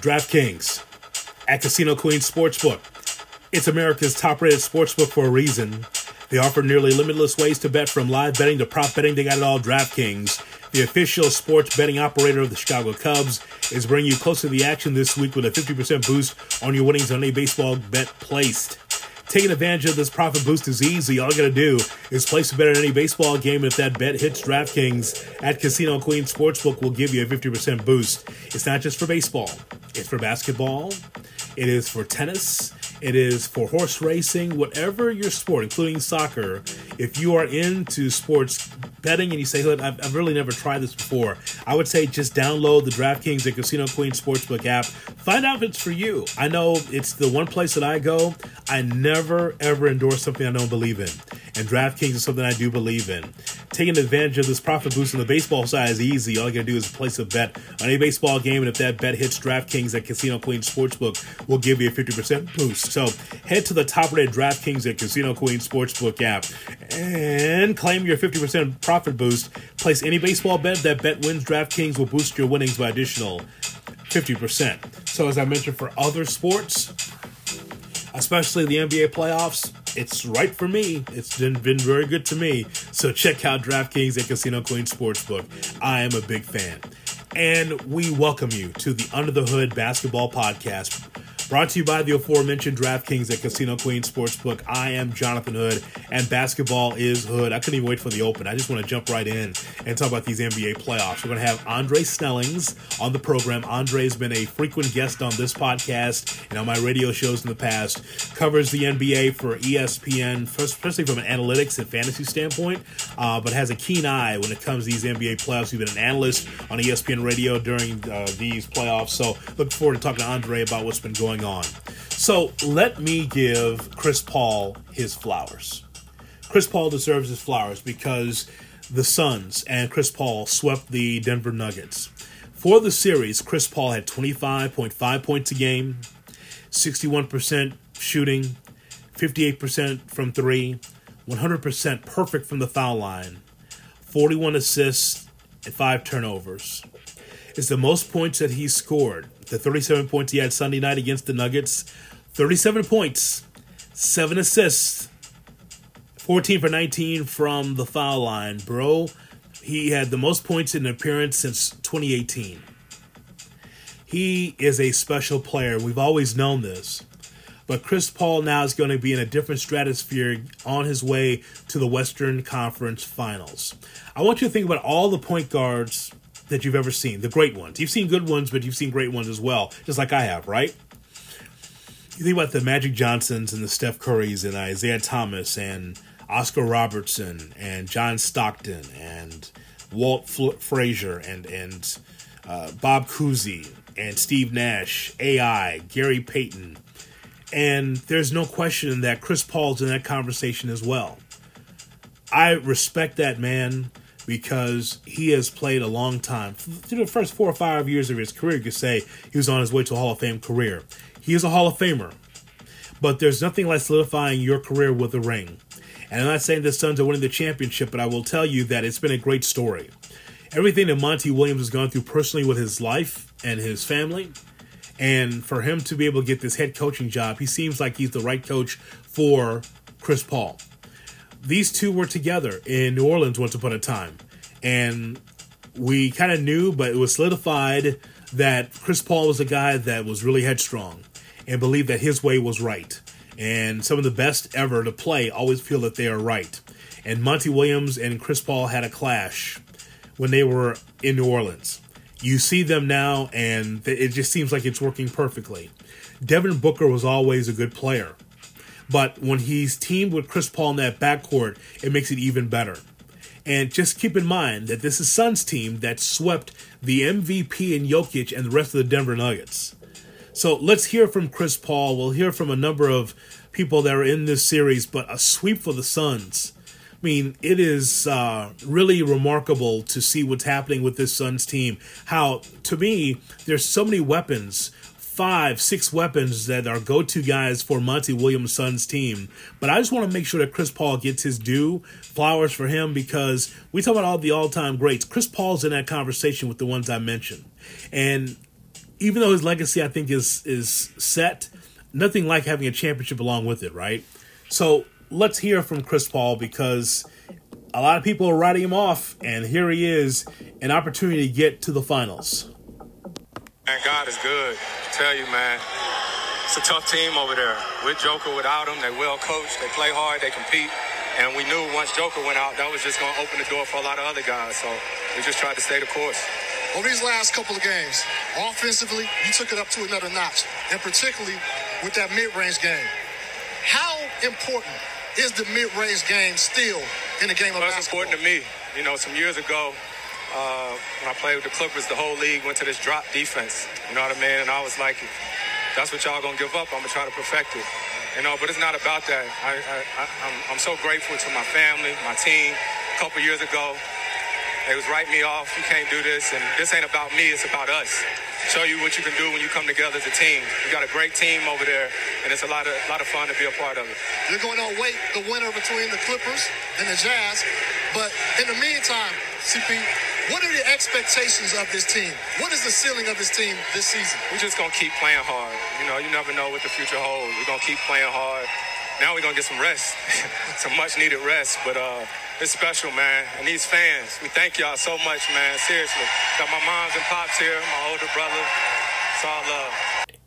DraftKings at Casino Queen Sportsbook. It's America's top rated sportsbook for a reason. They offer nearly limitless ways to bet from live betting to prop betting. They got it all. DraftKings, the official sports betting operator of the Chicago Cubs, is bringing you close to the action this week with a 50% boost on your winnings on any baseball bet placed. Taking advantage of this profit boost is easy. All you gotta do is place a bet on any baseball game. And if that bet hits DraftKings at Casino Queen Sportsbook will give you a 50% boost. It's not just for baseball. It's for basketball. It is for tennis. It is for horse racing, whatever your sport, including soccer. If you are into sports betting and you say, Hood, I've, I've really never tried this before, I would say just download the DraftKings and Casino Queen Sportsbook app. Find out if it's for you. I know it's the one place that I go. I never, ever endorse something I don't believe in. And DraftKings is something I do believe in. Taking advantage of this profit boost on the baseball side is easy. All you gotta do is place a bet on a baseball game, and if that bet hits DraftKings at Casino Queen Sportsbook, will give you a 50% boost. So head to the top rated DraftKings at Casino Queen Sportsbook app and claim your 50% profit boost. Place any baseball bet. That bet wins DraftKings will boost your winnings by additional 50%. So, as I mentioned for other sports, especially the NBA playoffs, it's right for me. It's been, been very good to me. So check out DraftKings at Casino Queen Sportsbook. I am a big fan. And we welcome you to the Under the Hood Basketball Podcast Brought to you by the aforementioned DraftKings at Casino Queen Sportsbook. I am Jonathan Hood, and basketball is Hood. I couldn't even wait for the open. I just want to jump right in and talk about these NBA playoffs. We're going to have Andre Snellings on the program. Andre has been a frequent guest on this podcast and on my radio shows in the past. Covers the NBA for ESPN, especially from an analytics and fantasy standpoint, uh, but has a keen eye when it comes to these NBA playoffs. He's been an analyst on ESPN Radio during uh, these playoffs. So, look forward to talking to Andre about what's been going going on. So let me give Chris Paul his flowers. Chris Paul deserves his flowers because the Suns and Chris Paul swept the Denver Nuggets. For the series, Chris Paul had 25.5 points a game, 61% shooting, 58% from three, 100% perfect from the foul line, 41 assists, and five turnovers. It's the most points that he scored the 37 points he had Sunday night against the Nuggets, 37 points, 7 assists, 14 for 19 from the foul line. Bro, he had the most points in an appearance since 2018. He is a special player. We've always known this. But Chris Paul now is going to be in a different stratosphere on his way to the Western Conference Finals. I want you to think about all the point guards that you've ever seen, the great ones. You've seen good ones, but you've seen great ones as well, just like I have, right? You think about the Magic Johnsons and the Steph Currys and Isaiah Thomas and Oscar Robertson and John Stockton and Walt F- Frazier and and uh, Bob Cousy and Steve Nash, AI, Gary Payton, and there's no question that Chris Paul's in that conversation as well. I respect that man because he has played a long time. Through the first four or five years of his career, you could say he was on his way to a Hall of Fame career. He is a Hall of Famer, but there's nothing like solidifying your career with a ring. And I'm not saying the Suns are winning the championship, but I will tell you that it's been a great story. Everything that Monty Williams has gone through personally with his life and his family, and for him to be able to get this head coaching job, he seems like he's the right coach for Chris Paul these two were together in New Orleans once upon a time. And we kind of knew, but it was solidified that Chris Paul was a guy that was really headstrong and believed that his way was right. And some of the best ever to play always feel that they are right. And Monty Williams and Chris Paul had a clash when they were in New Orleans. You see them now, and it just seems like it's working perfectly. Devin Booker was always a good player. But when he's teamed with Chris Paul in that backcourt, it makes it even better. And just keep in mind that this is Suns team that swept the MVP in Jokic and the rest of the Denver Nuggets. So let's hear from Chris Paul. We'll hear from a number of people that are in this series, but a sweep for the Suns. I mean, it is uh, really remarkable to see what's happening with this Suns team. How, to me, there's so many weapons five, six weapons that are go to guys for Monty Williams' Suns team. But I just want to make sure that Chris Paul gets his due. Flowers for him because we talk about all the all time greats. Chris Paul's in that conversation with the ones I mentioned. And even though his legacy I think is is set, nothing like having a championship along with it, right? So let's hear from Chris Paul because a lot of people are writing him off, and here he is, an opportunity to get to the finals. Man, God is good. I tell you, man, it's a tough team over there. With Joker, without him, they well coached, they play hard, they compete. And we knew once Joker went out, that was just going to open the door for a lot of other guys. So we just tried to stay the course. Over these last couple of games, offensively, you took it up to another notch, and particularly with that mid-range game. How important is the mid-range game still in the game of well, basketball? important to me. You know, some years ago, uh, when I played with the Clippers, the whole league went to this drop defense. You know what I mean? And I was like, that's what y'all gonna give up. I'm gonna try to perfect it. You know, but it's not about that. I, I'm so grateful to my family, my team. A couple years ago, they was writing me off. You can't do this, and this ain't about me. It's about us. Show you what you can do when you come together as a team. We got a great team over there, and it's a lot of lot of fun to be a part of it. You're going to wait the winner between the Clippers and the Jazz, but in the meantime, CP, what are the expectations of this team? What is the ceiling of this team this season? We're just gonna keep playing hard. You know, you never know what the future holds. We're gonna keep playing hard. Now we're gonna get some rest, some much needed rest. But uh, it's special, man. And these fans, we thank y'all so much, man. Seriously, got my moms and pops here, my older brother. It's all love.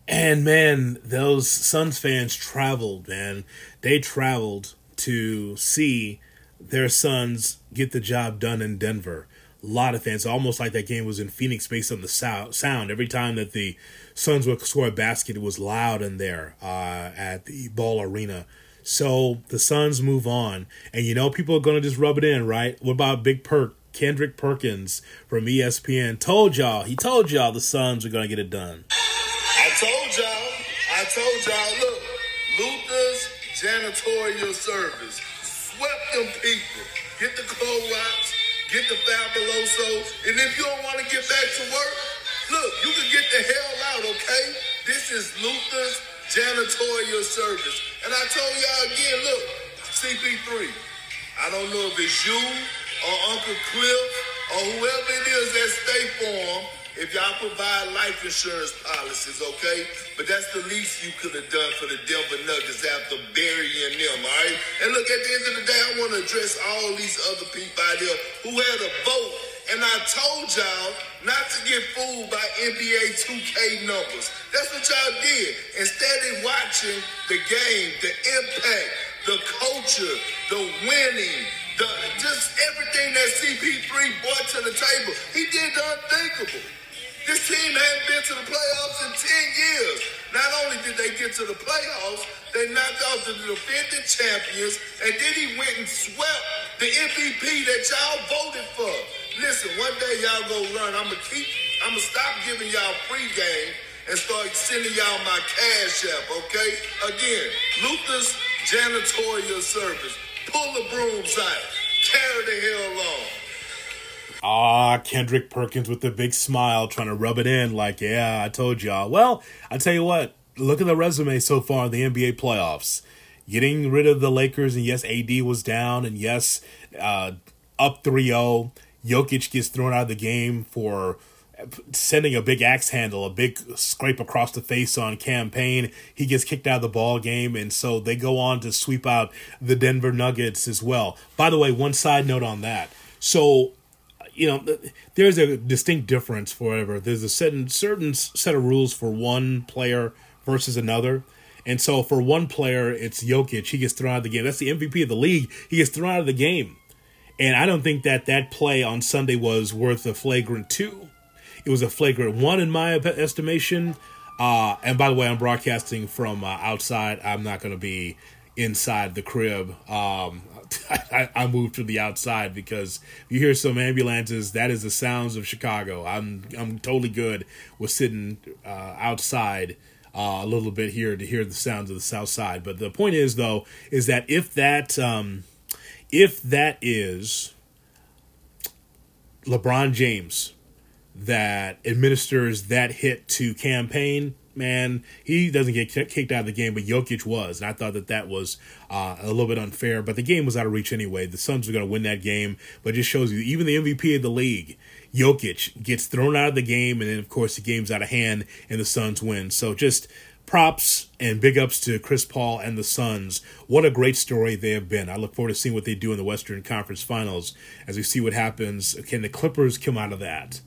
And man, those Suns fans traveled, man. They traveled to see their Suns get the job done in Denver. A lot of fans, almost like that game was in Phoenix based on the sound. Every time that the Suns would score a basket, it was loud in there uh, at the Ball Arena. So the Suns move on, and you know people are going to just rub it in, right? What about Big Perk, Kendrick Perkins from ESPN? Told y'all, he told y'all the Suns are going to get it done. I told y'all, I told y'all, look, Luther's janitorial service swept them people. Get the Clorox, get the Fabuloso, and if you don't want to get back to work, look, you can get the hell out, okay? This is Luther's janitorial service. And I told y'all again, look, CP3, I don't know if it's you or Uncle Cliff or whoever it is that State Farm, if y'all provide life insurance policies, okay? But that's the least you could have done for the Denver Nuggets after burying them, all right? And look, at the end of the day, I want to address all these other people out there who had a vote. And I told y'all not to get fooled by NBA 2K numbers. That's what y'all did. Instead of watching the game, the impact, the culture, the winning, the just everything that CP3 brought to the table, he did the unthinkable. This team hadn't been to the playoffs in 10 years. Not only did they get to the playoffs, they knocked off the defending champions, and then he went and swept the MVP that y'all voted for. Listen, one day y'all gonna learn. I'm gonna keep, I'm gonna stop giving y'all free game and start sending y'all my cash app, okay? Again, Luther's janitorial service. Pull the brooms out. Carry the hell on. Ah, Kendrick Perkins with the big smile trying to rub it in like, yeah, I told y'all. Well, I tell you what, look at the resume so far in the NBA playoffs. Getting rid of the Lakers, and yes, AD was down, and yes, uh, up 3 0. Jokic gets thrown out of the game for sending a big axe handle, a big scrape across the face on Cam Payne. He gets kicked out of the ball game, and so they go on to sweep out the Denver Nuggets as well. By the way, one side note on that. So, you know, there's a distinct difference Forever. There's a certain certain set of rules for one player versus another. And so for one player, it's Jokic. He gets thrown out of the game. That's the MVP of the league. He gets thrown out of the game. And I don't think that that play on Sunday was worth a flagrant two. It was a flagrant one in my estimation. Uh, and by the way, I'm broadcasting from uh, outside. I'm not going to be inside the crib. Um, I, I, moved to the outside because you hear some ambulances. That is the sounds of Chicago. I'm I'm totally good with sitting uh, outside uh, a little bit here to hear the sounds of the South Side. But the point is, though, is that if that um, if that is LeBron James that administers that hit to Cam Payne, man, he doesn't get kicked out of the game, but Jokic was. And I thought that that was uh, a little bit unfair, but the game was out of reach anyway. The Suns were going to win that game, but it just shows you, even the MVP of the league, Jokic gets thrown out of the game, and then of course the game's out of hand, and the Suns win. So just props and big ups to Chris Paul and the Suns. What a great story they have been. I look forward to seeing what they do in the Western Conference Finals as we see what happens. Can the Clippers come out of that?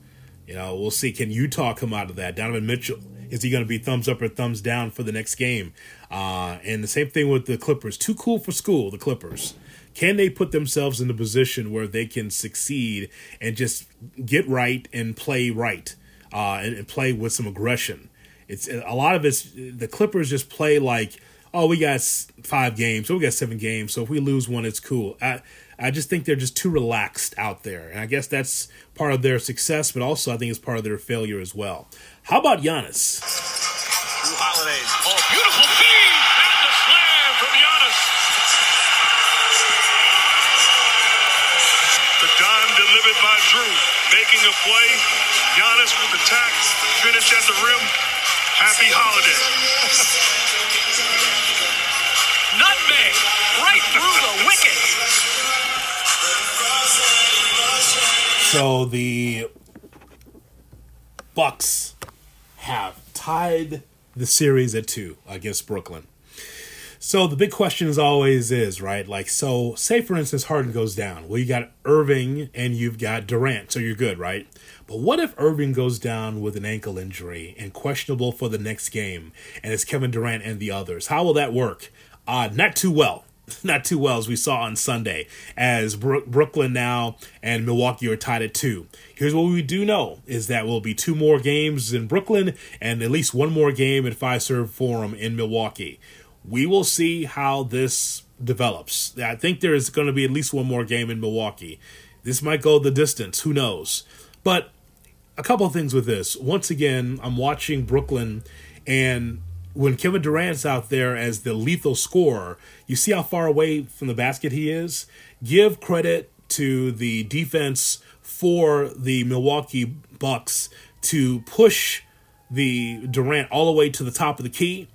You know, we'll see. Can Utah come out of that? Donovan Mitchell is he going to be thumbs up or thumbs down for the next game? Uh, and the same thing with the Clippers. Too cool for school, the Clippers. Can they put themselves in a position where they can succeed and just get right and play right uh, and, and play with some aggression? It's a lot of it's the Clippers just play like, oh, we got five games, so we got seven games, so if we lose one, it's cool. I I just think they're just too relaxed out there, and I guess that's part of their success, but also I think it's part of their failure as well. How about Giannis? Jrue Holiday. Oh, beautiful feed and the slam from Giannis. The dime delivered by Jrue, making a play. Giannis with the tax, finish at the rim. Happy holiday. Nutmeg right through the wicket. So the Bucks have tied the series at two against Brooklyn. So the big question is always is right, like so. Say for instance, Harden goes down. Well, you got Irving and you've got Durant, so you're good, right? But what if Irving goes down with an ankle injury and questionable for the next game, and it's Kevin Durant and the others? How will that work? Uh, not too well. Not too well as we saw on Sunday, as Bro- Brooklyn now and Milwaukee are tied at two. Here's what we do know is that will be two more games in Brooklyn and at least one more game at Fiserv Forum in Milwaukee. We will see how this develops. I think there is going to be at least one more game in Milwaukee. This might go the distance. Who knows? But a couple of things with this. Once again, I'm watching Brooklyn, and when Kevin Durant's out there as the lethal scorer, you see how far away from the basket he is. Give credit to the defense for the Milwaukee Bucks to push the Durant all the way to the top of the key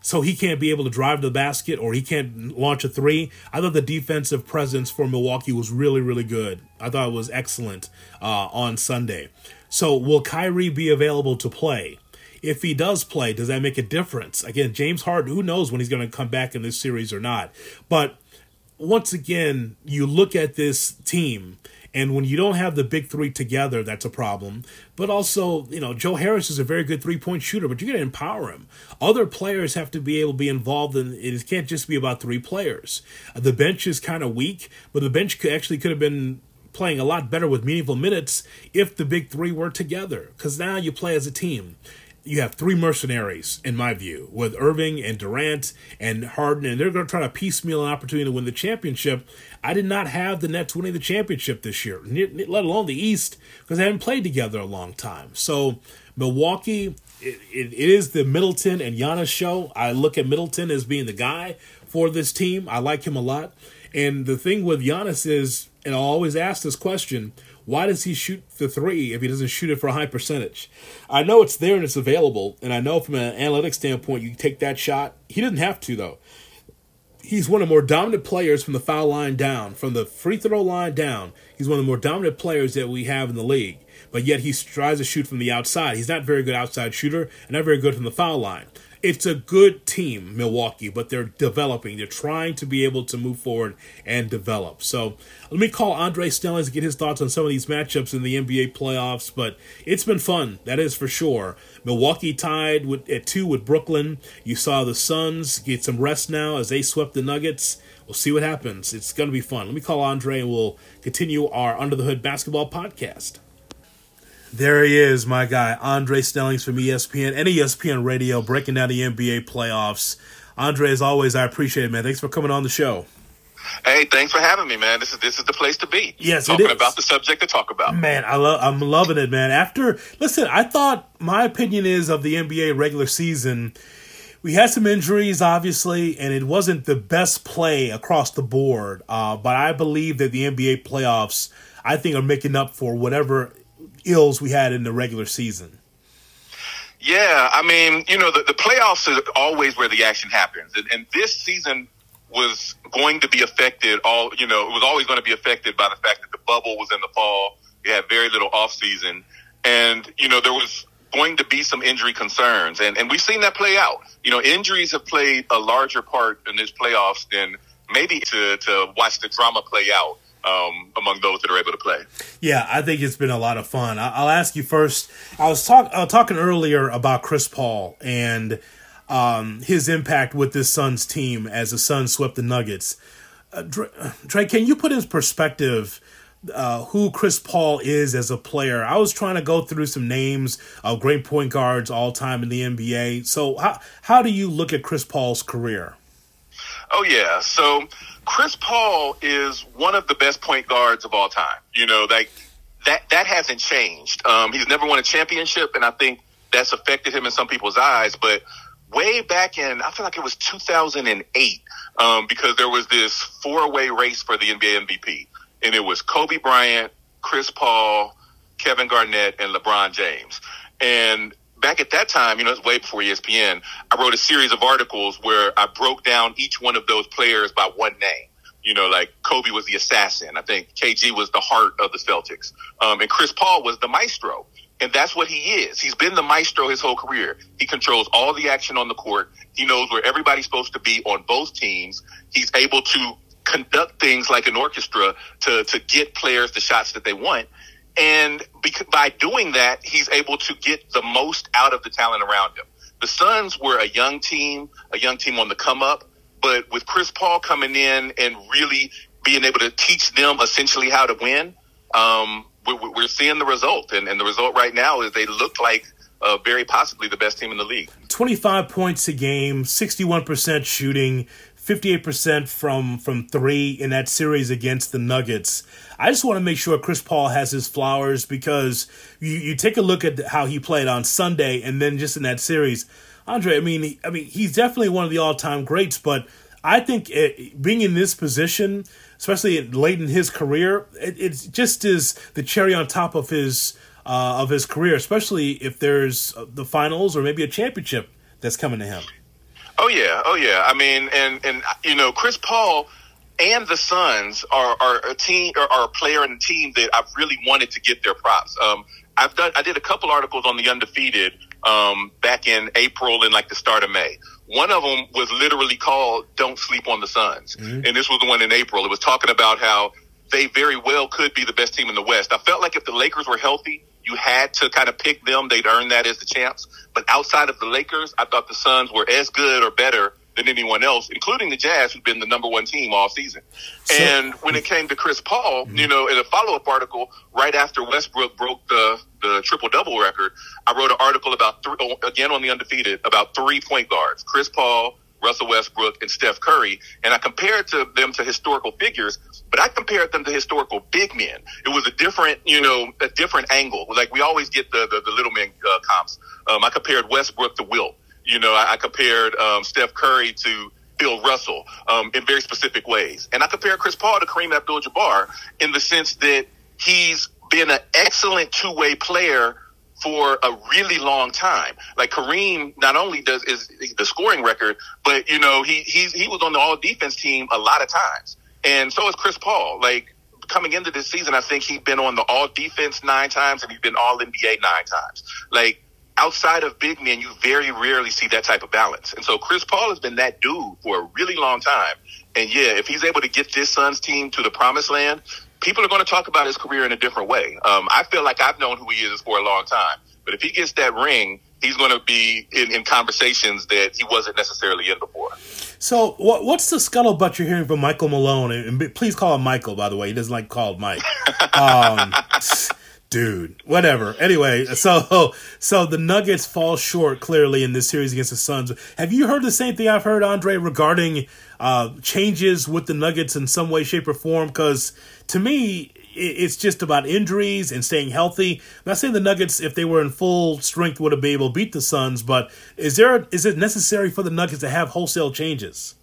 so he can't be able to drive to the basket or he can't launch a three. I thought the defensive presence for Milwaukee was really, really good. I thought it was excellent uh, on Sunday. So will Kyrie be available to play? If he does play, does that make a difference? Again, James Harden, who knows when he's going to come back in this series or not. But once again, you look at this team and when you don't have the big three together, that's a problem. But also, you know, Joe Harris is a very good three point shooter, but you're going to empower him. Other players have to be able to be involved in it. Can't just be about three players. The bench is kind of weak, but the bench could, actually could have been playing a lot better with meaningful minutes if the big three were together. Because now you play as a team you have three mercenaries, in my view, with Irving and Durant and Harden, and they're going to try to piecemeal an opportunity to win the championship. I did not have the Nets winning the championship this year, let alone the East, because they haven't played together a long time. So, Milwaukee, it, it is the Middleton and Giannis show. I look at Middleton as being the guy for this team. I like him a lot. And the thing with Giannis is, and I'll always ask this question why does he shoot the three if he doesn't shoot it for a high percentage? I know it's there and it's available, and I know from an analytics standpoint you take that shot. He didn't have to though. He's one of the more dominant players from the foul line down, from the free throw line down. He's one of the more dominant players that we have in the league. But yet he tries to shoot from the outside. He's not very good outside shooter and not very good from the foul line it's a good team, Milwaukee, but they're developing. They're trying to be able to move forward and develop. So let me call Andre Snellings to get his thoughts on some of these matchups in the NBA playoffs. But it's been fun, that is for sure. Milwaukee tied with, at two with Brooklyn. You saw the Suns get some rest now as they swept the Nuggets. We'll see what happens. It's going to be fun. Let me call Andre and we'll continue our Under the Hood basketball podcast. There he is, my guy, Andre Snellings from ESPN and ESPN Radio, breaking down the NBA playoffs. Andre, as always, I appreciate it, man. Thanks for coming on the show. Hey, thanks for having me, man. This is this is the place to be. Yes, talking about the subject to talk about. Man, I love I'm loving it, man. After listen, I thought my opinion is of the NBA regular season. We had some injuries, obviously, and it wasn't the best play across the board. Uh, but I believe that the NBA playoffs, I think, are making up for whatever ills we had in the regular season. Yeah, I mean, you know, the, the playoffs are always where the action happens, and, and this season was going to be affected. All you know, it was always going to be affected by the fact that the bubble was in the fall. He had very little off season, and you know there was going to be some injury concerns, and and we've seen that play out. You know, injuries have played a larger part in this playoffs than maybe to to watch the drama play out um, among those that are able to play. Yeah, I think it's been a lot of fun. I'll ask you first. I was talk, uh, talking earlier about Chris Paul and um, his impact with this Suns team as the Suns swept the Nuggets. Uh, Dre, can you put in perspective uh, who Chris Paul is as a player? I was trying to go through some names of great point guards all time in the NBA. So, how how do you look at Chris Paul's career? Oh yeah, so Chris Paul is one of the best point guards of all time. You know, like that that hasn't changed. Um, he's never won a championship, and I think that's affected him in some people's eyes. But way back in, I feel like it was 2008, um, because there was this four-way race for the NBA MVP, and it was Kobe Bryant, Chris Paul, Kevin Garnett, and LeBron James. And back at that time, you know, it's way before ESPN, I wrote a series of articles where I broke down each one of those players by one name. You know, like Kobe was the assassin. I think KG was the heart of the Celtics. Um, and Chris Paul was the maestro. And that's what he is. He's been the maestro his whole career. He controls all the action on the court. He knows where everybody's supposed to be on both teams. He's able to conduct things like an orchestra to, to get players the shots that they want. And by doing that, he's able to get the most out of the talent around him. The Suns were a young team, a young team on the come up, but with Chris Paul coming in and really being able to teach them essentially how to win, um, we're, we're, seeing the result. And, and, the result right now is they look like uh, very possibly the best team in the league. 25 points a game, 61% shooting, 58% from from 3 in that series against the Nuggets. I just want to make sure Chris Paul has his flowers because you, you take a look at how he played on Sunday and then just in that series. Andre, I mean, I mean, he's definitely one of the all-time greats, but I think it, being in this position, especially late in his career, it, it just is the cherry on top of his uh, of his career, especially if there's the finals or maybe a championship that's coming to him. Oh yeah, oh yeah. I mean, and and you know, Chris Paul and the Suns are, are a team are, are a player and a team that I've really wanted to get their props. Um, I've done I did a couple articles on the undefeated um, back in April and like the start of May. One of them was literally called "Don't Sleep on the Suns," mm-hmm. and this was the one in April. It was talking about how they very well could be the best team in the West. I felt like if the Lakers were healthy, you had to kind of pick them. They'd earn that as the champs. But outside of the Lakers, I thought the Suns were as good or better than anyone else, including the Jazz, who've been the number one team all season. So, and when it came to Chris Paul, mm-hmm. you know, in a follow up article right after Westbrook broke the the triple double record, I wrote an article about three, oh, again on the undefeated about three point guards: Chris Paul, Russell Westbrook, and Steph Curry, and I compared to them to historical figures. But I compared them to historical big men. It was a different, you know, a different angle. Like we always get the the, the little men uh, comps. Um, I compared Westbrook to Wilt. You know, I, I compared um, Steph Curry to Bill Russell um, in very specific ways. And I compare Chris Paul to Kareem Abdul-Jabbar in the sense that he's been an excellent two-way player for a really long time. Like Kareem not only does is the scoring record, but you know, he he's he was on the all defense team a lot of times. And so is Chris Paul. Like coming into this season, I think he's been on the all defense nine times and he's been all NBA nine times. Like outside of big men, you very rarely see that type of balance. And so Chris Paul has been that dude for a really long time. And yeah, if he's able to get this Suns team to the promised land, people are going to talk about his career in a different way. Um, I feel like I've known who he is for a long time. But if he gets that ring, he's going to be in, in conversations that he wasn't necessarily in before. So, what, what's the scuttlebutt you're hearing from Michael Malone? And, please call him Michael, by the way. He doesn't like called Mike. Um, dude, whatever. Anyway, so so the Nuggets fall short clearly in this series against the Suns. Have you heard the same thing I've heard, Andre, regarding uh, changes with the Nuggets in some way, shape, or form? Because to me, it's just about injuries and staying healthy. I'm not saying the Nuggets, if they were in full strength, would have been able to beat the Suns, but is there is it necessary for the Nuggets to have wholesale changes?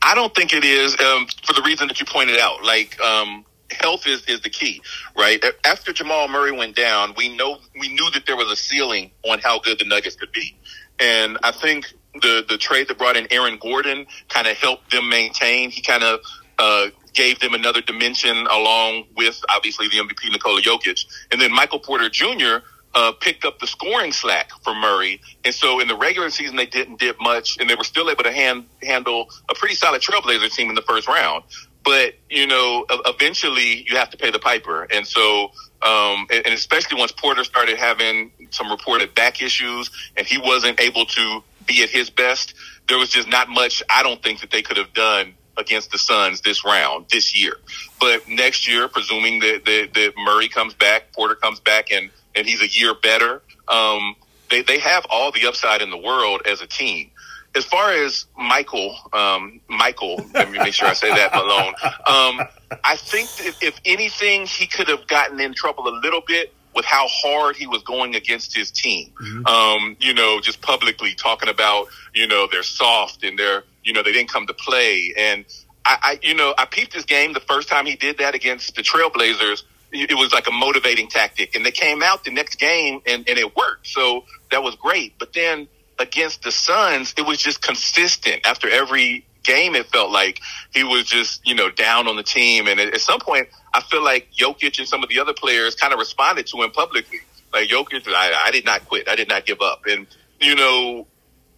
I don't think it is um, for the reason that you pointed out. Like um, health is, is the key, right? After Jamal Murray went down, we know we knew that there was a ceiling on how good the Nuggets could be, and I think the the trade that brought in Aaron Gordon kind of helped them maintain. He kind of uh, gave them another dimension along with obviously the MVP Nikola Jokic. And then Michael Porter Jr. Uh, picked up the scoring slack for Murray. And so in the regular season, they didn't dip much and they were still able to hand, handle a pretty solid Trailblazer team in the first round. But, you know, eventually you have to pay the piper. And so, um, and, especially once Porter started having some reported back issues and he wasn't able to be at his best, there was just not much I don't think that they could have done against the Suns this round, this year. But next year, presuming that, that, that Murray comes back, Porter comes back, and, and he's a year better, um, they, they have all the upside in the world as a team. As far as Michael, um, Michael, let me make sure I say that, Malone. Um, I think if, if anything, he could have gotten in trouble a little bit with how hard he was going against his team. Mm-hmm. Um, you know, just publicly talking about, you know, they're soft and they're, you know, they didn't come to play. And I, I you know, I peeped this game the first time he did that against the Trailblazers. It was like a motivating tactic and they came out the next game and, and it worked. So that was great. But then against the Suns, it was just consistent after every game. It felt like he was just, you know, down on the team. And at, at some point, I feel like Jokic and some of the other players kind of responded to him publicly. Like Jokic, I, I did not quit. I did not give up. And, you know,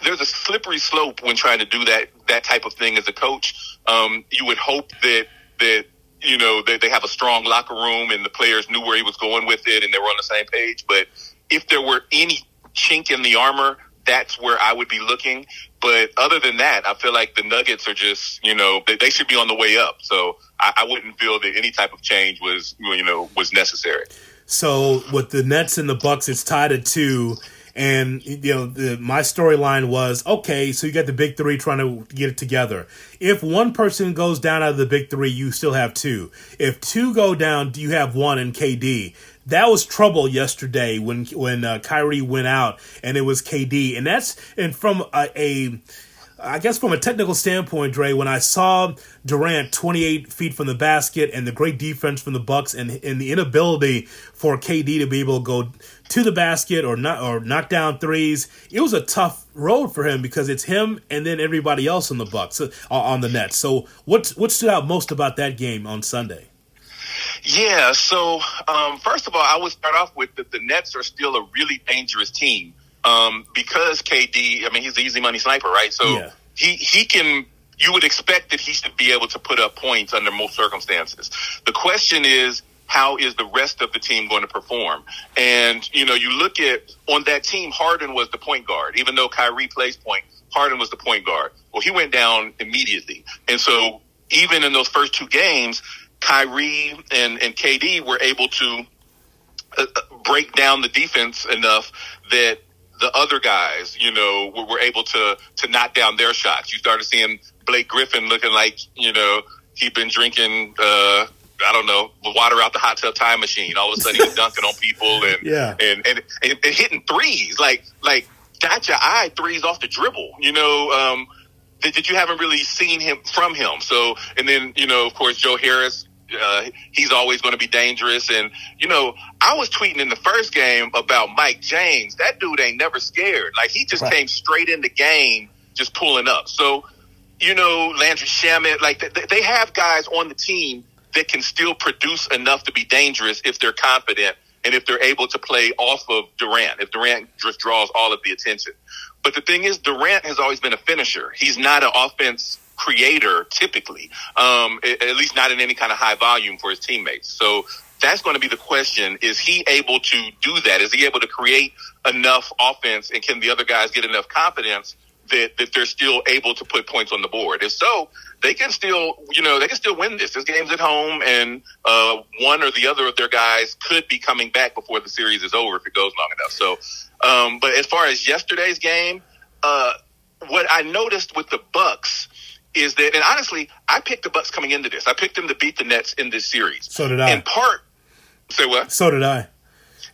there's a slippery slope when trying to do that, that type of thing as a coach. Um, you would hope that, that, you know, they, they have a strong locker room and the players knew where he was going with it and they were on the same page. But if there were any chink in the armor, that's where I would be looking. But other than that, I feel like the Nuggets are just, you know, they, they should be on the way up. So I, I wouldn't feel that any type of change was, you know, was necessary. So with the Nets and the Bucks, it's tied at two. And you know, the, my storyline was okay. So you got the big three trying to get it together. If one person goes down out of the big three, you still have two. If two go down, do you have one in KD that was trouble yesterday when when uh, Kyrie went out and it was KD, and that's and from a, a I guess from a technical standpoint, Dre, when I saw Durant 28 feet from the basket and the great defense from the Bucks and, and the inability for KD to be able to go to the basket or not or knock down threes, it was a tough road for him because it's him and then everybody else on the Bucks uh, on the net. So what what stood out most about that game on Sunday? Yeah. So um, first of all, I would start off with that the Nets are still a really dangerous team um, because KD. I mean, he's the easy money sniper, right? So yeah. he he can. You would expect that he should be able to put up points under most circumstances. The question is, how is the rest of the team going to perform? And you know, you look at on that team, Harden was the point guard, even though Kyrie plays point. Harden was the point guard. Well, he went down immediately, and so even in those first two games, Kyrie and, and KD were able to uh, uh, break down the defense enough that the other guys, you know, were, were able to to knock down their shots. You started seeing Blake Griffin looking like, you know, he'd been drinking uh I don't know, water out the hot tub time machine. All of a sudden he was dunking on people and, yeah. and, and, and, and hitting threes, like, like got your eye threes off the dribble, you know, um, that, that you haven't really seen him from him. So, and then, you know, of course, Joe Harris uh, he's always going to be dangerous. And, you know, I was tweeting in the first game about Mike James. That dude ain't never scared. Like, he just right. came straight in the game, just pulling up. So, you know, Landry Shamet, like, they, they have guys on the team that can still produce enough to be dangerous if they're confident and if they're able to play off of Durant, if Durant just draws all of the attention. But the thing is, Durant has always been a finisher. He's not an offense creator typically, um, at least not in any kind of high volume for his teammates. So that's going to be the question. Is he able to do that? Is he able to create enough offense and can the other guys get enough confidence that, that they're still able to put points on the board? If so, they can still, you know, they can still win this. This game's at home and, uh, one or the other of their guys could be coming back before the series is over if it goes long enough. So, um, but as far as yesterday's game, uh, what I noticed with the Bucks is that, and honestly, I picked the Bucks coming into this. I picked them to beat the Nets in this series. So did I. In part, say what? So did I.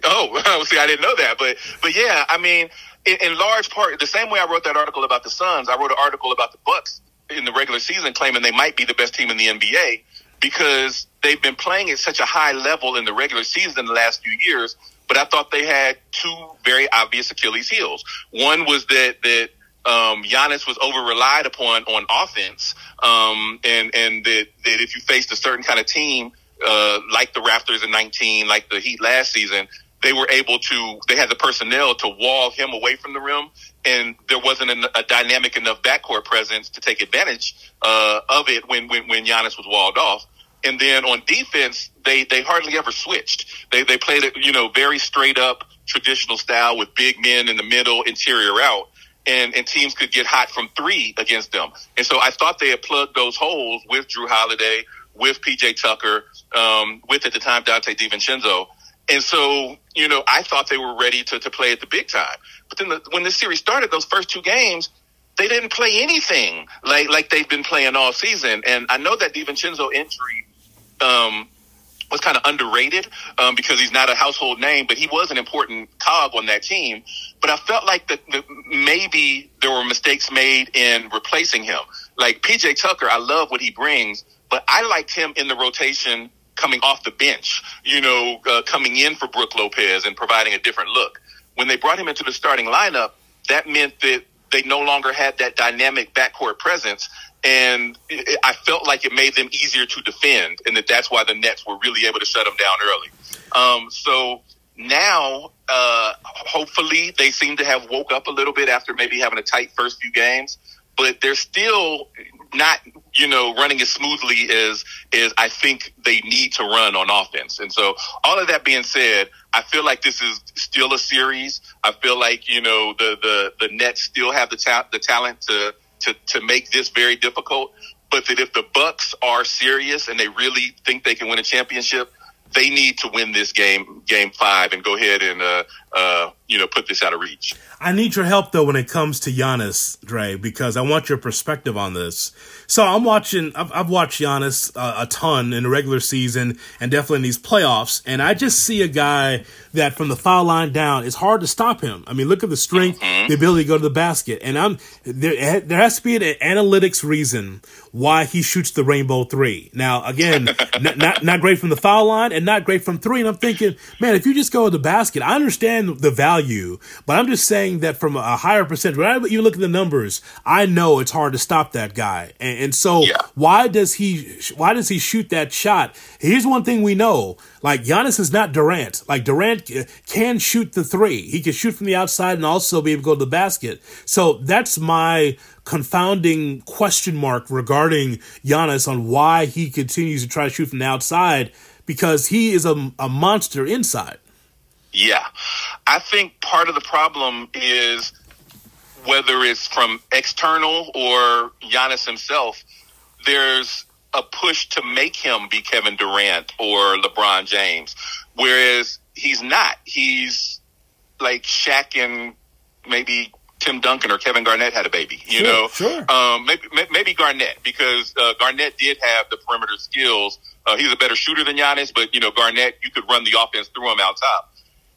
Oh, see, I didn't know that, but but yeah, I mean, in, in, large part, the same way I wrote that article about the Suns, I wrote an article about the Bucks in the regular season, claiming they might be the best team in the NBA because they've been playing at such a high level in the regular season the last few years. But I thought they had two very obvious Achilles heels. One was that that um, Giannis was over relied upon on offense, um, and and that, that if you faced a certain kind of team uh, like the Raptors in 19, like the Heat last season, they were able to. They had the personnel to wall him away from the rim, and there wasn't a, a dynamic enough backcourt presence to take advantage uh, of it when, when when Giannis was walled off. And then on defense, they they hardly ever switched. They they played it, you know, very straight up traditional style with big men in the middle, interior out and, and teams could get hot from three against them. And so I thought they had plugged those holes with Jrue Holiday, with PJ Tucker, um, with at the time Donte DiVincenzo. And so, you know, I thought they were ready to, to play at the big time. But then the, when the series started, those first two games, they didn't play anything like like they've been playing all season. And I know that DiVincenzo injury um, was kind of underrated um, because he's not a household name, but he was an important cog on that team. But I felt like that the, maybe there were mistakes made in replacing him. Like PJ Tucker, I love what he brings, but I liked him in the rotation coming off the bench, you know, uh, coming in for Brook Lopez and providing a different look. When they brought him into the starting lineup, that meant that they no longer had that dynamic backcourt presence and it, I felt like it made them easier to defend, and that that's why the Nets were really able to shut them down early. Um, so now, uh, hopefully, they seem to have woke up a little bit after maybe having a tight first few games, but they're still not, you know, running as smoothly as as I think they need to run on offense. And so, all of that being said, I feel like this is still a series. I feel like you know the the the Nets still have the ta- the talent to to, to make this very difficult. But that if the Bucks are serious and they really think they can win a championship, they need to win this game, game five, and go ahead and uh, uh, you know put this out of reach. I need your help though when it comes to Giannis, Dre, because I want your perspective on this. So I'm watching. I've, I've watched Giannis uh, a ton in the regular season and definitely in these playoffs, and I just see a guy that from the foul line down, it's hard to stop him. I mean, look at the strength, mm-hmm. the ability to go to the basket, and I'm there. There has to be an analytics reason why he shoots the rainbow three. Now, again, n- not not great from the foul line and not great from three. And I'm thinking, man, if you just go to the basket, I understand the value, but I'm just saying that from a higher percentage, when you look at the numbers, I know it's hard to stop that guy. And, and so yeah. why does he why does he shoot that shot? Here's one thing we know. Like Giannis is not Durant. Like Durant can shoot the three. He can shoot from the outside and also be able to go to the basket. So that's my confounding question mark regarding Giannis on why he continues to try to shoot from the outside because he is a, a monster inside. Yeah. I think part of the problem is whether it's from external or Giannis himself, there's a push to make him be Kevin Durant or LeBron James, whereas he's not. He's like Shaq and maybe Tim Duncan or Kevin Garnett had a baby. You sure, know, sure. Um, maybe, maybe Garnett because uh, Garnett did have the perimeter skills. Uh, he's a better shooter than Giannis, but you know Garnett, you could run the offense through him out top.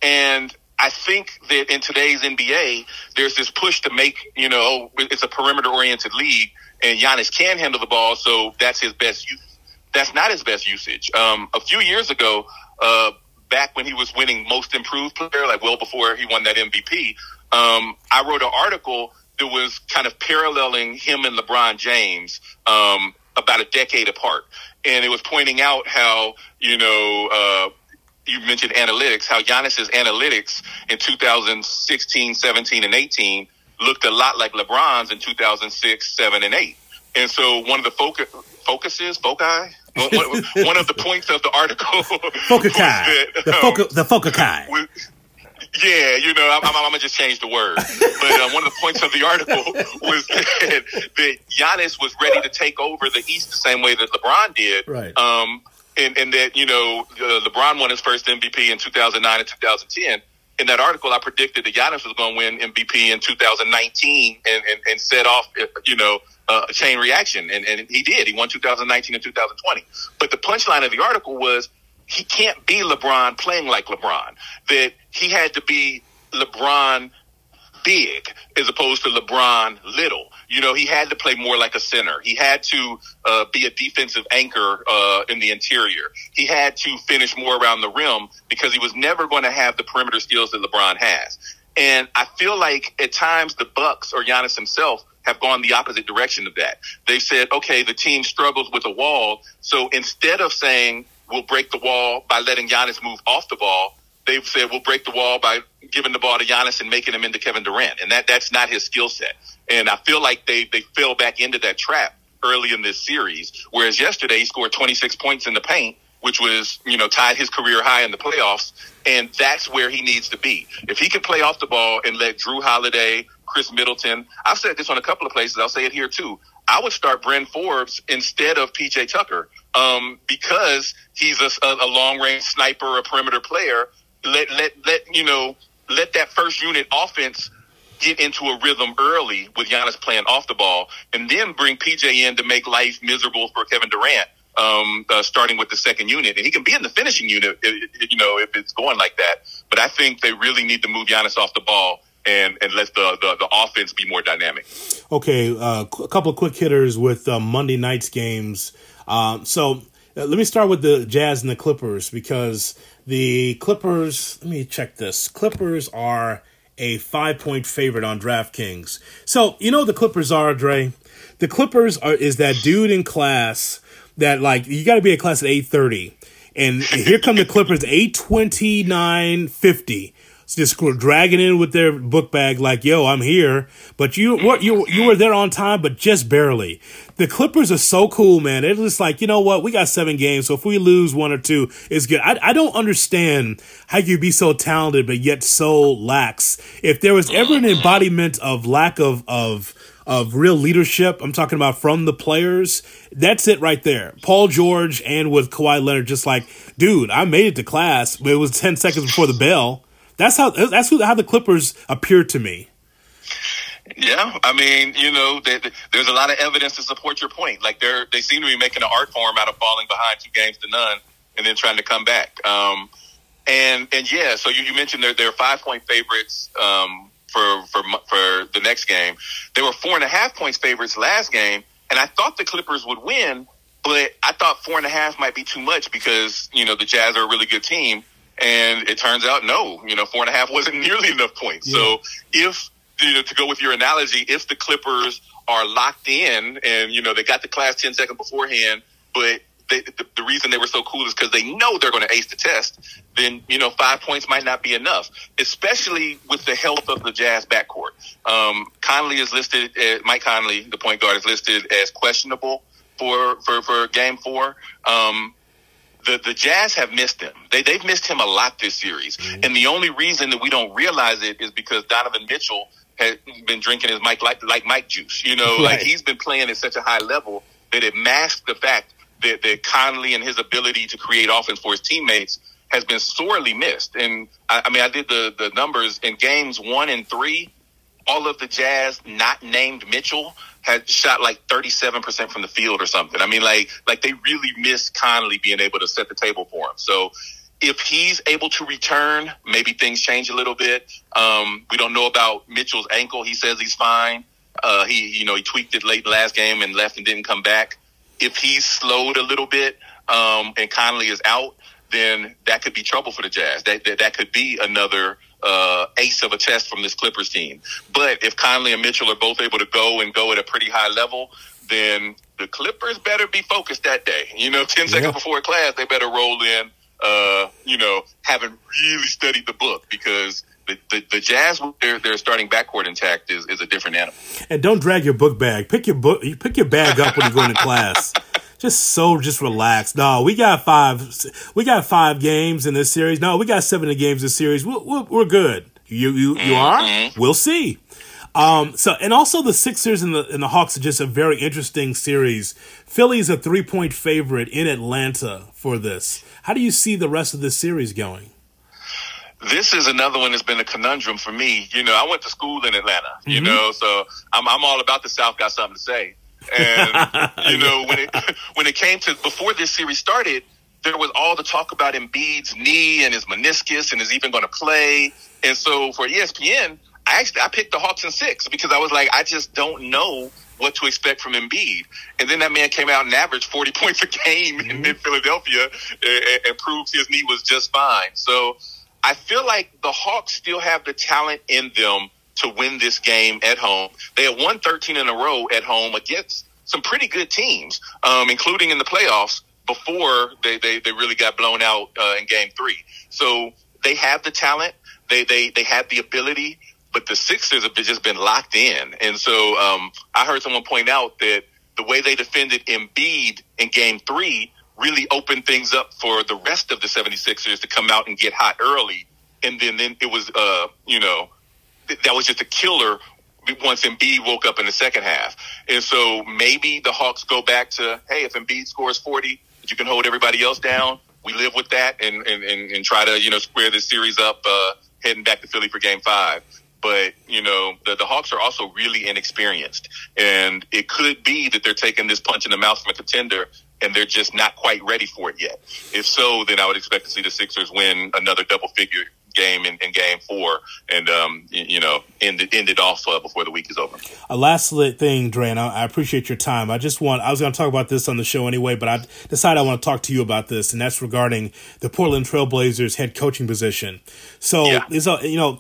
And I think that in today's NBA, there's this push to make, you know, it's a perimeter oriented league and Giannis can handle the ball. So that's his best use. That's not his best usage. Um, a few years ago, uh, back when he was winning most improved player, like well before he won that MVP, um, I wrote an article that was kind of paralleling him and LeBron James, um, about a decade apart. And it was pointing out how, you know, uh, you mentioned analytics, how Giannis's analytics in 2016, 17, and 18 looked a lot like LeBron's in 2006, 7, and 8. And so one of the focus, focuses, foci, one, one of the points of the article, foci, that, the, um, the foci. Yeah, you know, I'm, I'm, I'm, gonna just change the word. But uh, one of the points of the article was that, that Giannis was ready to take over the East the same way that LeBron did. Right. Um, and, and that you know LeBron won his first MVP in 2009 and 2010. In that article, I predicted that Giannis was going to win MVP in 2019 and, and, and set off, you know, a chain reaction, and, and he did. He won 2019 and 2020. But the punchline of the article was he can't be LeBron playing like LeBron. That he had to be LeBron big as opposed to LeBron little. You know, he had to play more like a center. He had to uh, be a defensive anchor uh, in the interior. He had to finish more around the rim because he was never going to have the perimeter skills that LeBron has. And I feel like at times the Bucks or Giannis himself have gone the opposite direction of that. They've said, okay, the team struggles with a wall. So instead of saying we'll break the wall by letting Giannis move off the ball, they've said we'll break the wall by giving the ball to Giannis and making him into Kevin Durant. And that, that's not his skill set. And I feel like they, they fell back into that trap early in this series. Whereas yesterday he scored 26 points in the paint, which was, you know, tied his career high in the playoffs. And that's where he needs to be. If he can play off the ball and let Jrue Holiday, Khris Middleton, I've said this on a couple of places. I'll say it here too. I would start Bryn Forbes instead of PJ Tucker um, because he's a, a long range sniper, a perimeter player. Let let let you know let that first unit offense get into a rhythm early with Giannis playing off the ball, and then bring PJ in to make life miserable for Kevin Durant. Um, uh, starting with the second unit, and he can be in the finishing unit, if, you know, if it's going like that. But I think they really need to move Giannis off the ball and and let the, the, the offense be more dynamic. Okay, uh, a couple of quick hitters with uh, Monday night's games. Um, so uh, let me start with the Jazz and the Clippers because the Clippers. Let me check this. Clippers are a five point favorite on DraftKings. So you know the Clippers are Dre. The Clippers are is that dude in class that like you got to be in class at eight thirty, and here come the Clippers eight twenty nine fifty just dragging in with their book bag like, "Yo, I'm here," but you were you you were there on time, but just barely. The Clippers are so cool, man. They're just like, you know what? We got seven games, so if we lose one or two, it's good. I, I don't understand how you be so talented but yet so lax. If there was ever an embodiment of lack of of of real leadership, I'm talking about from the players. That's it right there. Paul George and with Kawhi Leonard, just like, dude, I made it to class, but it was ten seconds before the bell. That's how that's who, how the Clippers appear to me. Yeah, I mean, you know, they, they, there's a lot of evidence to support your point. Like they're they seem to be making an art form out of falling behind two games to none and then trying to come back. Um, and and yeah, so you, you mentioned they're they're five point favorites um, for for for the next game. They were four and a half points favorites last game, and I thought the Clippers would win, but I thought four and a half might be too much because you know the Jazz are a really good team. And it turns out, no, you know, four and a half wasn't nearly enough points. Yeah. So if, you know, to go with your analogy, if the Clippers are locked in and, you know, they got the class 10 seconds beforehand, but they, the, the, reason they were so cool is because they know they're going to ace the test, then, you know, five points might not be enough, especially with the health of the Jazz backcourt. Um, Conley is listed, uh, Mike Conley, the point guard, is listed as questionable for, for, for game four. Um, the, the Jazz have missed him. They, they've missed him a lot this series. Mm-hmm. And the only reason that we don't realize it is because Donovan Mitchell has been drinking his Mike like, like Mike juice. You know, right. like he's been playing at such a high level that it masks the fact that, that Conley and his ability to create offense for his teammates has been sorely missed. And I, I mean, I did the, the numbers in games one and three, all of the Jazz not named Mitchell had shot like 37% from the field or something. I mean, like, like they really miss Conley being able to set the table for him. So if he's able to return, maybe things change a little bit. Um, we don't know about Mitchell's ankle. He says he's fine. Uh, he, you know, he tweaked it late last game and left and didn't come back. If he's slowed a little bit, um, and Conley is out, then that could be trouble for the Jazz. That, that, that could be another, uh, ace of a test from this Clippers team. But if Conley and Mitchell are both able to go and go at a pretty high level, then the Clippers better be focused that day. You know, 10 seconds yeah. before class, they better roll in, uh, you know, having really studied the book because the, the, the Jazz, their, their starting backcourt intact is, is a different animal. And don't drag your book bag. Pick your book, pick your bag up when you go into class. Just so just relaxed. No, we got five. We got five games in this series. No, we got seven games in this series. We're, we're, we're good. You you you are. Mm-hmm. We'll see. Um, so and also the Sixers and the and the Hawks are just a very interesting series. Philly's a three point favorite in Atlanta for this. How do you see the rest of this series going? This is another one that's been a conundrum for me. You know, I went to school in Atlanta. You mm-hmm. know, so I'm I'm all about the South. Got something to say. And you know, when it when it came to before this series started, there was all the talk about Embiid's knee and his meniscus and is even going to play. And so for ESPN, I actually I picked the Hawks in six because I was like, I just don't know what to expect from Embiid. And then that man came out and averaged 40 points a game mm-hmm. in Philadelphia and, and proved his knee was just fine. So I feel like the Hawks still have the talent in them to win this game at home. They have won 13 in a row at home against some pretty good teams, um, including in the playoffs before they, they, they really got blown out uh, in game three. So they have the talent. They, they, they have the ability, but the Sixers have just been locked in. And so um, I heard someone point out that the way they defended Embiid in game three really opened things up for the rest of the 76ers to come out and get hot early. And then, then it was, uh, you know, that was just a killer once Embiid woke up in the second half. And so maybe the Hawks go back to, hey, if Embiid scores 40, you can hold everybody else down. We live with that and, and, and, and try to, you know, square this series up, uh, heading back to Philly for game five. But, you know, the, the Hawks are also really inexperienced. And it could be that they're taking this punch in the mouth from a contender and they're just not quite ready for it yet. If so, then I would expect to see the Sixers win another double figure game in, in game four and, um, you, know, end it, end it off uh, before the week is over. A last thing, Dre, and I, I appreciate your time. I just want, I was going to talk about this on the show anyway, but I decided I want to talk to you about this, and that's regarding the Portland Trailblazers head coaching position. So, yeah. is a, you know,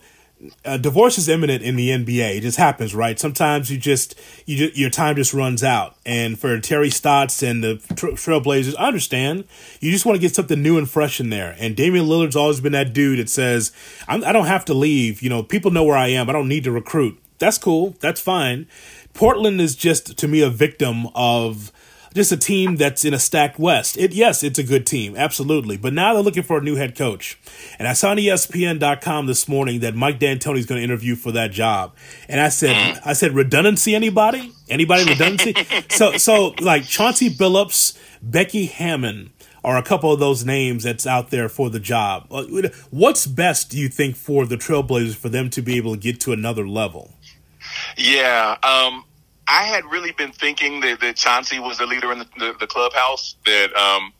uh, divorce is imminent in the NBA. It just happens, right? Sometimes you just you just, your time just runs out. And for Terry Stotts and the Trailblazers, I understand. You just want to get something new and fresh in there. And Damian Lillard's always been that dude that says, I do not have to leave. You know, people know where I am. I don't need to recruit. That's cool. That's fine. Portland is just to me a victim of just a team that's in a stacked West. It yes, it's a good team, absolutely. But now they're looking for a new head coach. And I saw on ESPN.com this morning that Mike D'Antoni is going to interview for that job. And I said, I said, redundancy. Anybody? Anybody redundancy? so so like Chauncey Billups, Becky Hammon are a couple of those names that's out there for the job. What's best, do you think, for the Trailblazers for them to be able to get to another level? Yeah, um, I had really been thinking that, that Chauncey was the leader in the, the, the clubhouse. That um,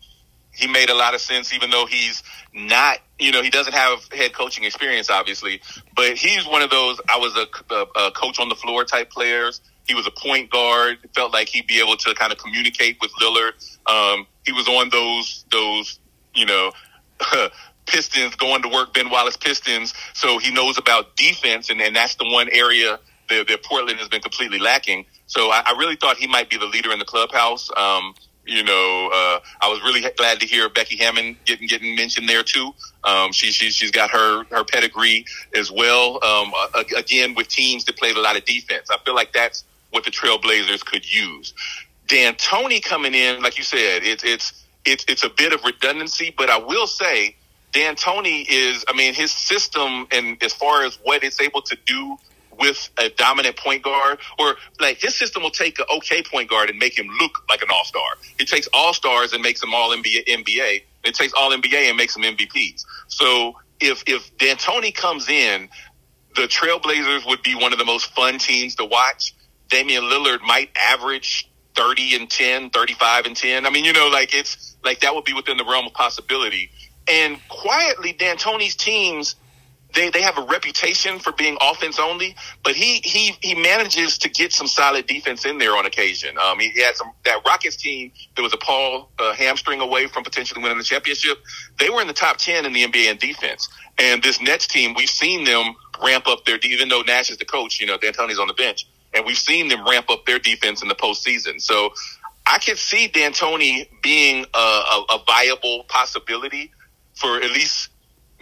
he made a lot of sense, even though he's not, you know, he doesn't have head coaching experience, obviously. But he's one of those. I was a, a, a coach on the floor type players. He was a point guard. Felt like he'd be able to kind of communicate with Lillard. Um, he was on those those, you know. Pistons going to work Ben Wallace Pistons, so he knows about defense, and, and that's the one area that, that Portland has been completely lacking. So I, I, really thought he might be the leader in the clubhouse. Um, you know, uh, I was really glad to hear Becky Hammon getting getting mentioned there too. Um, she, she she's got her her pedigree as well. Um, again, with teams that played a lot of defense, I feel like that's what the Trailblazers could use. D'Antoni coming in, like you said, it's it's it's it's a bit of redundancy, but I will say D'Antoni is, I mean, his system and as far as what it's able to do with a dominant point guard, or like his system will take an okay point guard and make him look like an all star. It takes all stars and makes them all NBA. NBA. It takes all NBA and makes them MVPs. So if if D'Antoni comes in, the Trailblazers would be one of the most fun teams to watch. Damian Lillard might average 30 and 10, 35 and 10. I mean, you know, like it's like that would be within the realm of possibility. And quietly, D'Antoni's teams they, they have a reputation for being offense only, but he, he, he manages to get some solid defense in there on occasion. Um, he, he had some, that Rockets team that was a Paul uh, hamstring away from potentially winning the championship. They were in the top 10 in the NBA in defense. And this Nets team, we've seen them ramp up their, even though Nash is the coach, you know, D'Antoni's on the bench, and we've seen them ramp up their defense in the postseason. So I could see D'Antoni being a, a, a viable possibility for at least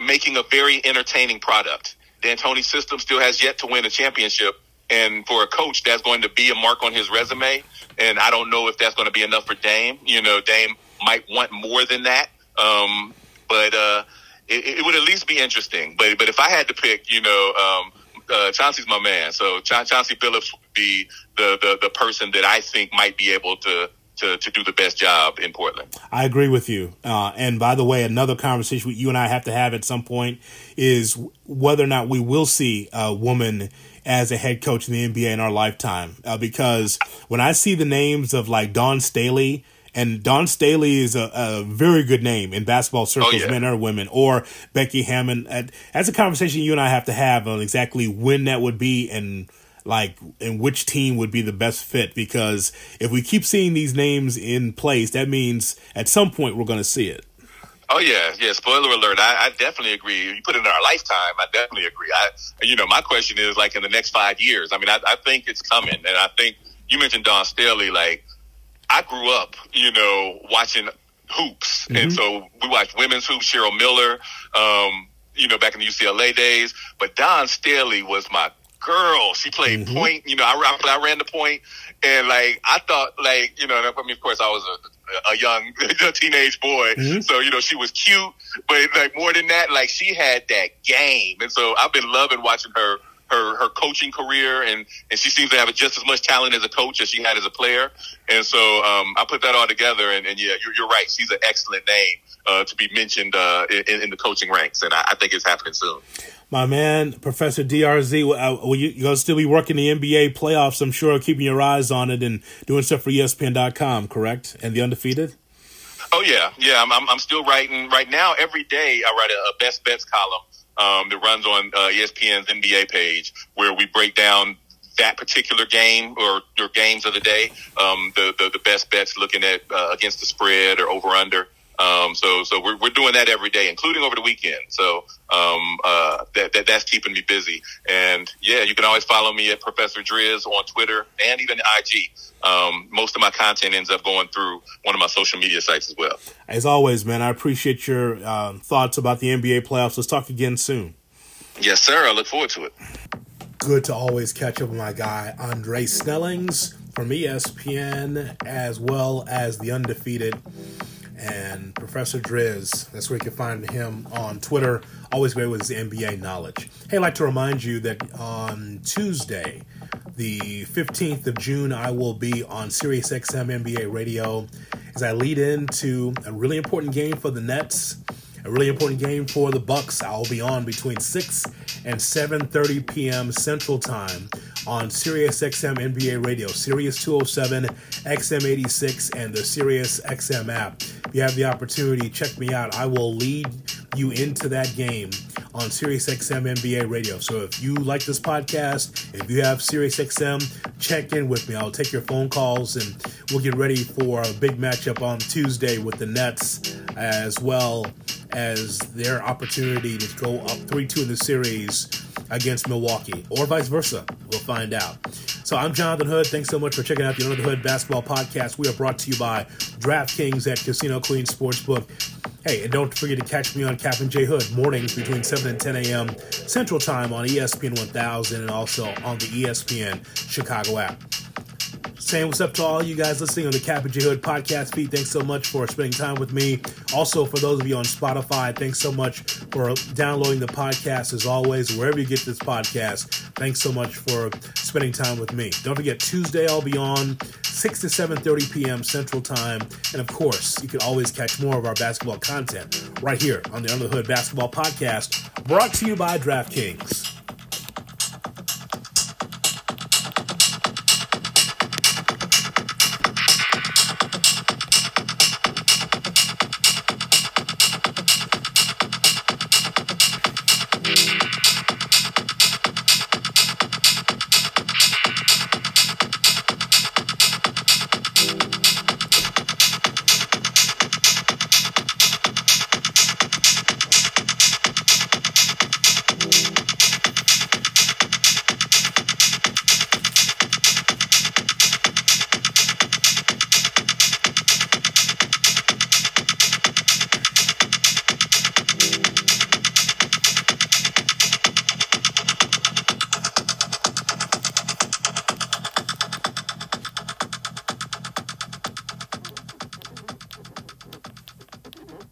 making a very entertaining product. D'Antoni system still has yet to win a championship. And for a coach, that's going to be a mark on his resume. And I don't know if that's going to be enough for Dame. You know, Dame might want more than that. Um, but, uh, it, it, would at least be interesting. But, but if I had to pick, you know, um, uh, Chauncey's my man. So Chauncey Billups would be the, the, the person that I think might be able to, to, to do the best job in Portland. I agree with you. Uh, and by the way, another conversation you and I have to have at some point is whether or not we will see a woman as a head coach in the NBA in our lifetime. Uh, because when I see the names of like Dawn Staley, and Dawn Staley is a, a, very good name in basketball circles, oh, yeah. men or women, or Becky Hammon. That's a conversation you and I have to have on exactly when that would be and like and which team would be the best fit because if we keep seeing these names in place that means at some point we're going to see it Oh yeah, yeah. Spoiler alert! I, I, definitely agree. You put it in our lifetime. I definitely agree. I, you know, my question is like in the next five years. I mean, I, I think it's coming, and I think you mentioned Dawn Staley. Like, I grew up, you know, watching hoops, mm-hmm. and so we watched women's hoops. Cheryl Miller, um, you know, back in the UCLA days. But Dawn Staley was my girl. She played mm-hmm. point. You know, I, I, I ran the point, and like I thought, like you know, I mean, of course, I was a a young a teenage boy. Mm-hmm. So, you know, she was cute, but like more than that, like she had that game. And so I've been loving watching her her her coaching career and and she seems to have just as much talent as a coach as she had as a player. And so um, I put that all together and, and yeah, you're, you're right. She's an excellent name uh, to be mentioned uh, in, in, the coaching ranks, and I, I think it's happening soon my man, Professor Driz, uh, will you, to still be working the NBA playoffs, I'm sure, keeping your eyes on it and doing stuff for ESPN.com, correct? And the undefeated? Oh, yeah. Yeah, I'm, I'm, I'm still writing. Right now, every day, I write a, a best bets column um, that runs on uh, ESPN's NBA page where we break down that particular game or, or games of the day, um, the, the, the best bets looking at uh, against the spread or over under. Um, so, so we're, we're doing that every day, including over the weekend. So, um, uh, that, that, that's keeping me busy. And yeah, you can always follow me at Professor Driz on Twitter and even IG. Um, most of my content ends up going through one of my social media sites as well. As always, man, I appreciate your uh, thoughts about the NBA playoffs. Let's talk again soon. Yes, sir. I look forward to it. Good to always catch up with my guy, Andre Snellings from ESPN, as well as the undefeated and Professor Driz. That's where you can find him on Twitter. Always great with his NBA knowledge. Hey, I'd like to remind you that on Tuesday, the 15th of June, I will be on SiriusXM NBA Radio as I lead into a really important game for the Nets, a really important game for the Bucks. I'll be on between 6 and 7:30 p.m. Central Time on Sirius XM NBA Radio, Sirius 207, XM 86, and the Sirius XM app. If you have the opportunity, check me out. I will lead you into that game on Sirius XM NBA Radio. So if you like this podcast, if you have Sirius XM, check in with me. I'll take your phone calls and we'll get ready for a big matchup on Tuesday with the Nets as well as their opportunity to go up 3 2 in the series against Milwaukee, or vice versa. We'll find out. So I'm Jonathan Hood. Thanks so much for checking out the Under the Hood Basketball Podcast. We are brought to you by DraftKings at Casino Queen Sportsbook. Hey, and don't forget to catch me on Kap and J Hood mornings between 7 and 10 a.m. Central Time on ESPN 1000 and also on the ESPN Chicago app saying what's up to all you guys listening on the Kap and J Hood podcast feed. Thanks so much for spending time with me. Also, for those of you on Spotify, thanks so much for downloading the podcast as always, wherever you get this podcast. Thanks so much for spending time with me. Don't forget, Tuesday I'll be on 6 to 7.30 p.m. Central Time. And of course, you can always catch more of our basketball content right here on the Under the Hood Basketball Podcast, brought to you by DraftKings.